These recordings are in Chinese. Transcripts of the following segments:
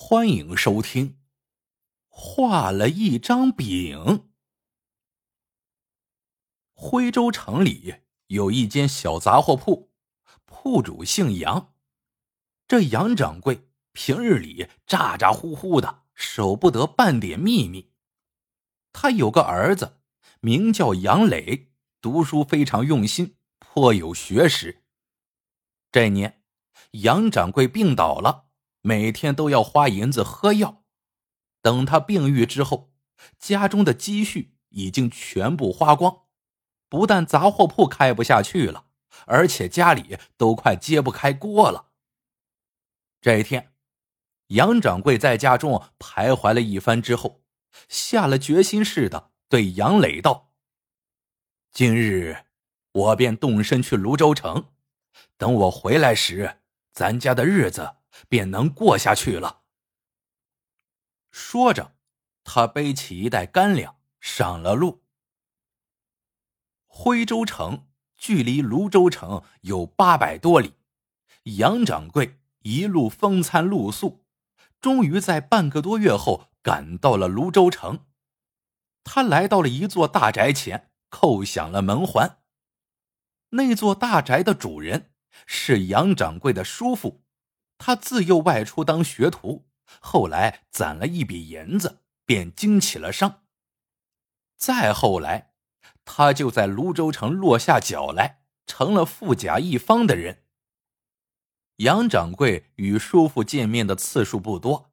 欢迎收听。画了一张饼。徽州城里有一间小杂货铺，铺主姓杨。这杨掌柜平日里咋咋呼呼的，守不得半点秘密。他有个儿子，名叫杨磊，读书非常用心，颇有学识。这年，杨掌柜病倒了。每天都要花银子喝药，等他病愈之后，家中的积蓄已经全部花光，不但杂货铺开不下去了，而且家里都快揭不开锅了。这一天，杨掌柜在家中徘徊了一番之后，下了决心似的对杨磊道：“今日我便动身去泸州城，等我回来时，咱家的日子。”便能过下去了。说着，他背起一袋干粮，上了路。徽州城距离泸州城有八百多里，杨掌柜一路风餐露宿，终于在半个多月后赶到了泸州城。他来到了一座大宅前，叩响了门环。那座大宅的主人是杨掌柜的叔父。他自幼外出当学徒，后来攒了一笔银子，便经起了商。再后来，他就在泸州城落下脚来，成了富甲一方的人。杨掌柜与叔父见面的次数不多，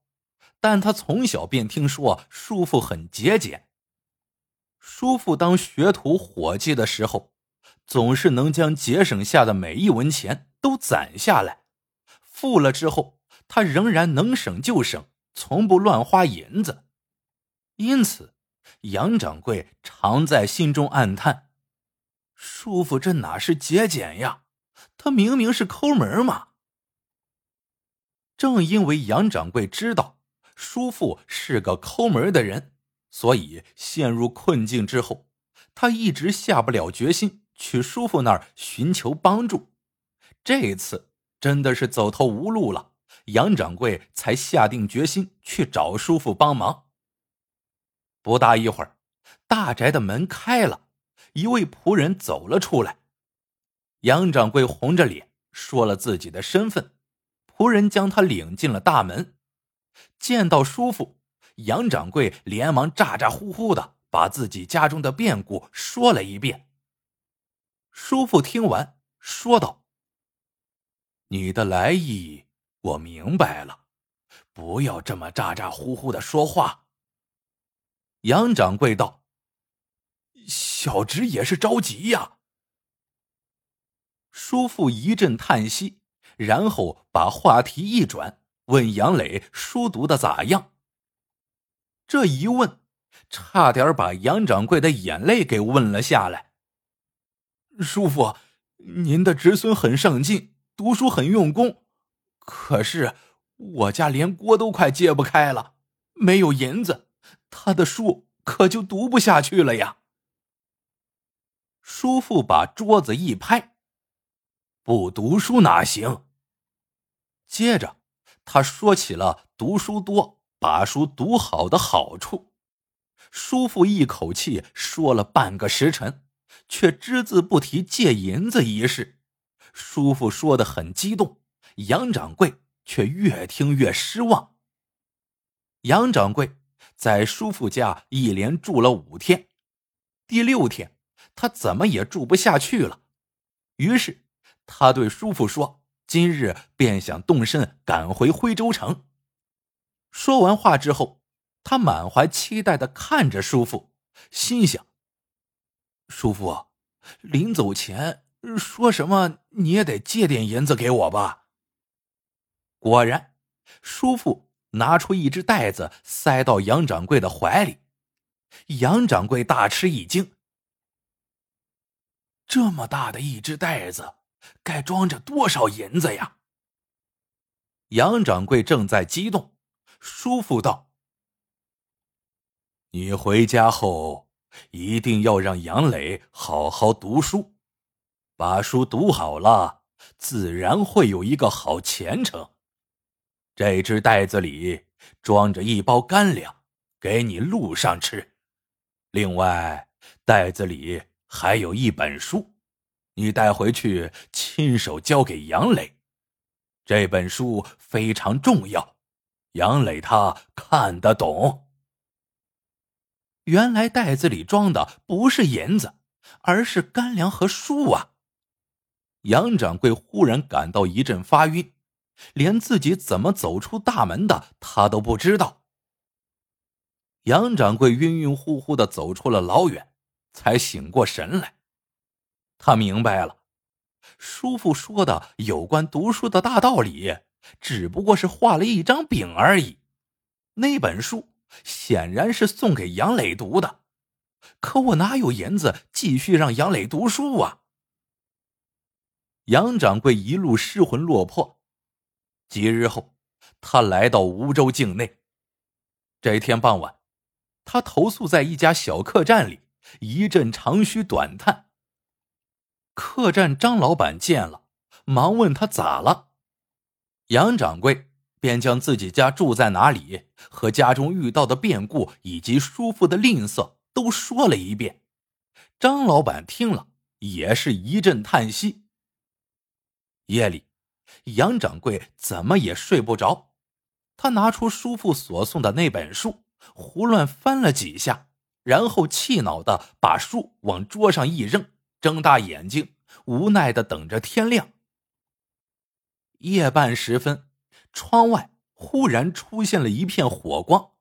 但他从小便听说叔父很节俭。叔父当学徒伙计的时候，总是能将节省下的每一文钱都攒下来。富了之后，他仍然能省就省，从不乱花银子。因此，杨掌柜常在心中暗叹：“叔父这哪是节俭呀？他明明是抠门嘛！”正因为杨掌柜知道叔父是个抠门的人，所以陷入困境之后，他一直下不了决心去叔父那儿寻求帮助。这一次。真的是走投无路了，杨掌柜才下定决心去找叔父帮忙。不大一会儿，大宅的门开了，一位仆人走了出来。杨掌柜红着脸说了自己的身份，仆人将他领进了大门。见到叔父，杨掌柜连忙咋咋呼呼的把自己家中的变故说了一遍。叔父听完，说道。你的来意我明白了，不要这么咋咋呼呼的说话。杨掌柜道：“小侄也是着急呀。”叔父一阵叹息，然后把话题一转，问杨磊书读的咋样。这一问，差点把杨掌柜的眼泪给问了下来。叔父，您的侄孙很上进。读书很用功，可是我家连锅都快揭不开了，没有银子，他的书可就读不下去了呀。叔父把桌子一拍：“不读书哪行？”接着他说起了读书多、把书读好的好处。叔父一口气说了半个时辰，却只字不提借银子一事。叔父说的很激动，杨掌柜却越听越失望。杨掌柜在叔父家一连住了五天，第六天他怎么也住不下去了，于是他对叔父说：“今日便想动身赶回徽州城。”说完话之后，他满怀期待的看着叔父，心想：“叔父，临走前。”说什么你也得借点银子给我吧。果然，叔父拿出一只袋子塞到杨掌柜的怀里，杨掌柜大吃一惊。这么大的一只袋子，该装着多少银子呀？杨掌柜正在激动，叔父道：“你回家后一定要让杨磊好好读书。”把书读好了，自然会有一个好前程。这只袋子里装着一包干粮，给你路上吃。另外，袋子里还有一本书，你带回去亲手交给杨磊。这本书非常重要，杨磊他看得懂。原来袋子里装的不是银子，而是干粮和书啊！杨掌柜忽然感到一阵发晕。连自己怎么走出大门的，他都不知道。杨掌柜晕晕乎乎的走出了老远，才醒过神来。他明白了，叔父说的有关读书的大道理，只不过是画了一张饼而已。那本书显然是送给杨磊读的，可我哪有银子继续让杨磊读书啊？杨掌柜一路失魂落魄。几日后，他来到梧州境内。这天傍晚，他投宿在一家小客栈里，一阵长吁短叹。客栈张老板见了，忙问他咋了。杨掌柜便将自己家住在哪里和家中遇到的变故以及叔父的吝啬都说了一遍。张老板听了，也是一阵叹息。夜里。杨掌柜怎么也睡不着，他拿出叔父所送的那本书，胡乱翻了几下，然后气恼的把书往桌上一扔，睁大眼睛，无奈的等着天亮。夜半时分，窗外忽然出现了一片火光，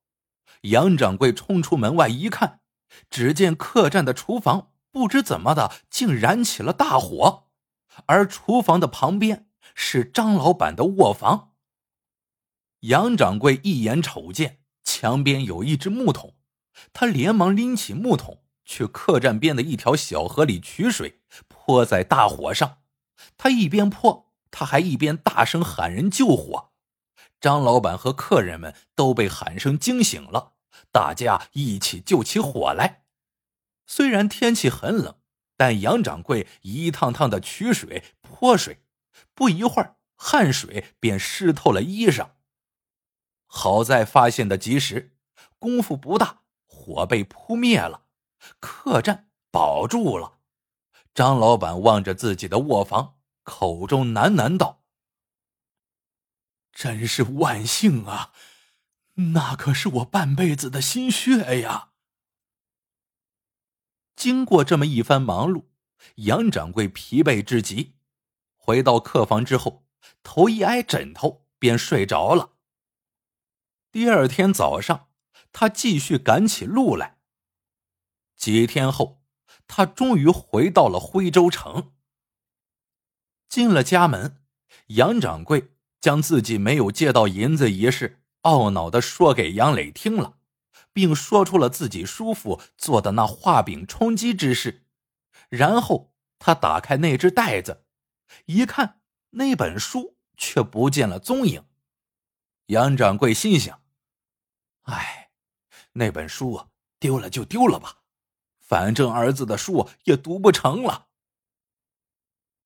杨掌柜冲出门外一看，只见客栈的厨房不知怎么的竟燃起了大火，而厨房的旁边。是张老板的卧房。杨掌柜一眼瞅见墙边有一只木桶，他连忙拎起木桶去客栈边的一条小河里取水，泼在大火上。他一边泼，他还一边大声喊人救火。张老板和客人们都被喊声惊醒了，大家一起救起火来。虽然天气很冷，但杨掌柜一趟趟的取水泼水。不一会儿，汗水便湿透了衣裳。好在发现的及时，功夫不大，火被扑灭了，客栈保住了。张老板望着自己的卧房，口中喃喃道：“真是万幸啊，那可是我半辈子的心血呀。”经过这么一番忙碌，杨掌柜疲惫至极。回到客房之后，头一挨枕头便睡着了。第二天早上，他继续赶起路来。几天后，他终于回到了徽州城。进了家门，杨掌柜将自己没有借到银子一事懊恼的说给杨磊听了，并说出了自己叔父做的那画饼充饥之事。然后他打开那只袋子。一看那本书，却不见了踪影。杨掌柜心想：“哎，那本书啊，丢了就丢了吧，反正儿子的书也读不成了。”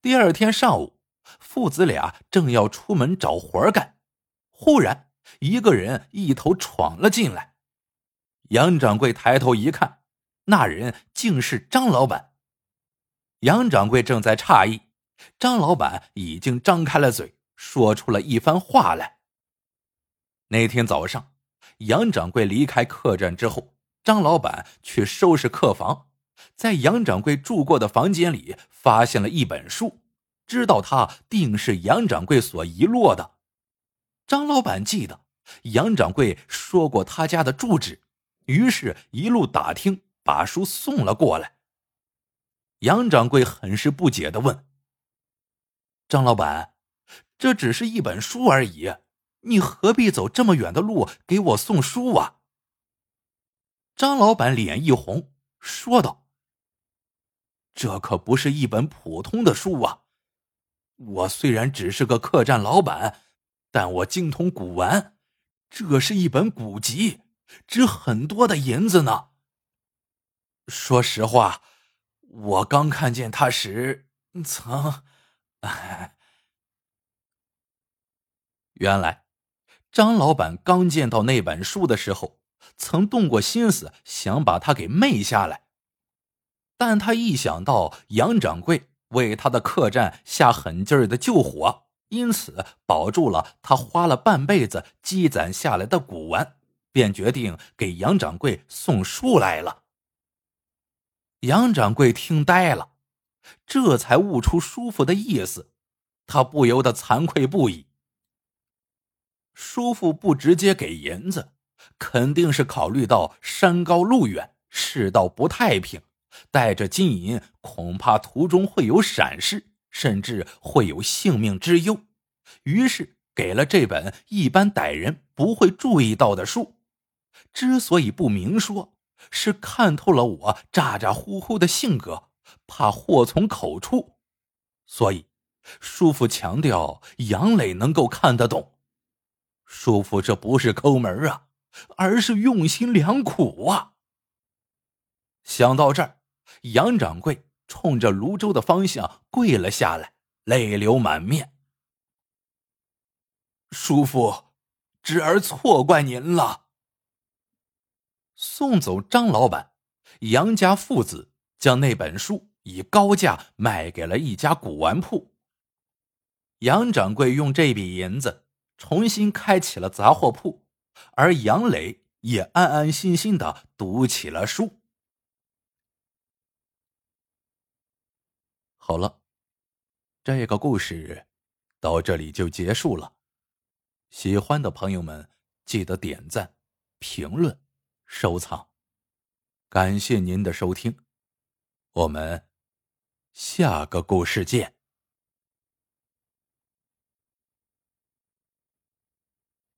第二天上午，父子俩正要出门找活干，忽然一个人一头闯了进来。杨掌柜抬头一看，那人竟是张老板。杨掌柜正在诧异。张老板已经张开了嘴，说出了一番话来。那天早上，杨掌柜离开客栈之后，张老板去收拾客房，在杨掌柜住过的房间里发现了一本书，知道他定是杨掌柜所遗落的。张老板记得杨掌柜说过他家的住址，于是一路打听，把书送了过来。杨掌柜很是不解的问。张老板，这只是一本书而已，你何必走这么远的路给我送书啊？张老板脸一红，说道：“这可不是一本普通的书啊！我虽然只是个客栈老板，但我精通古玩，这是一本古籍，值很多的银子呢。说实话，我刚看见他时，曾……”原来，张老板刚见到那本书的时候，曾动过心思想把它给昧下来，但他一想到杨掌柜为他的客栈下狠劲儿的救火，因此保住了他花了半辈子积攒下来的古玩，便决定给杨掌柜送书来了。杨掌柜听呆了，这才悟出叔父的意思，他不由得惭愧不已。叔父不直接给银子，肯定是考虑到山高路远，世道不太平，带着金银恐怕途中会有闪失，甚至会有性命之忧，于是给了这本一般歹人不会注意到的书。之所以不明说，是看透了我咋咋呼呼的性格，怕祸从口出，所以叔父强调杨磊能够看得懂。叔父这不是抠门啊，而是用心良苦啊。想到这儿，杨掌柜冲着泸州的方向跪了下来，泪流满面。叔父，侄儿错怪您了。送走张老板，杨家父子将那本书以高价卖给了一家古玩铺。杨掌柜用这笔银子。重新开起了杂货铺，而杨磊也安安心心的读起了书。好了，这个故事到这里就结束了。喜欢的朋友们记得点赞、评论、收藏，感谢您的收听，我们下个故事见。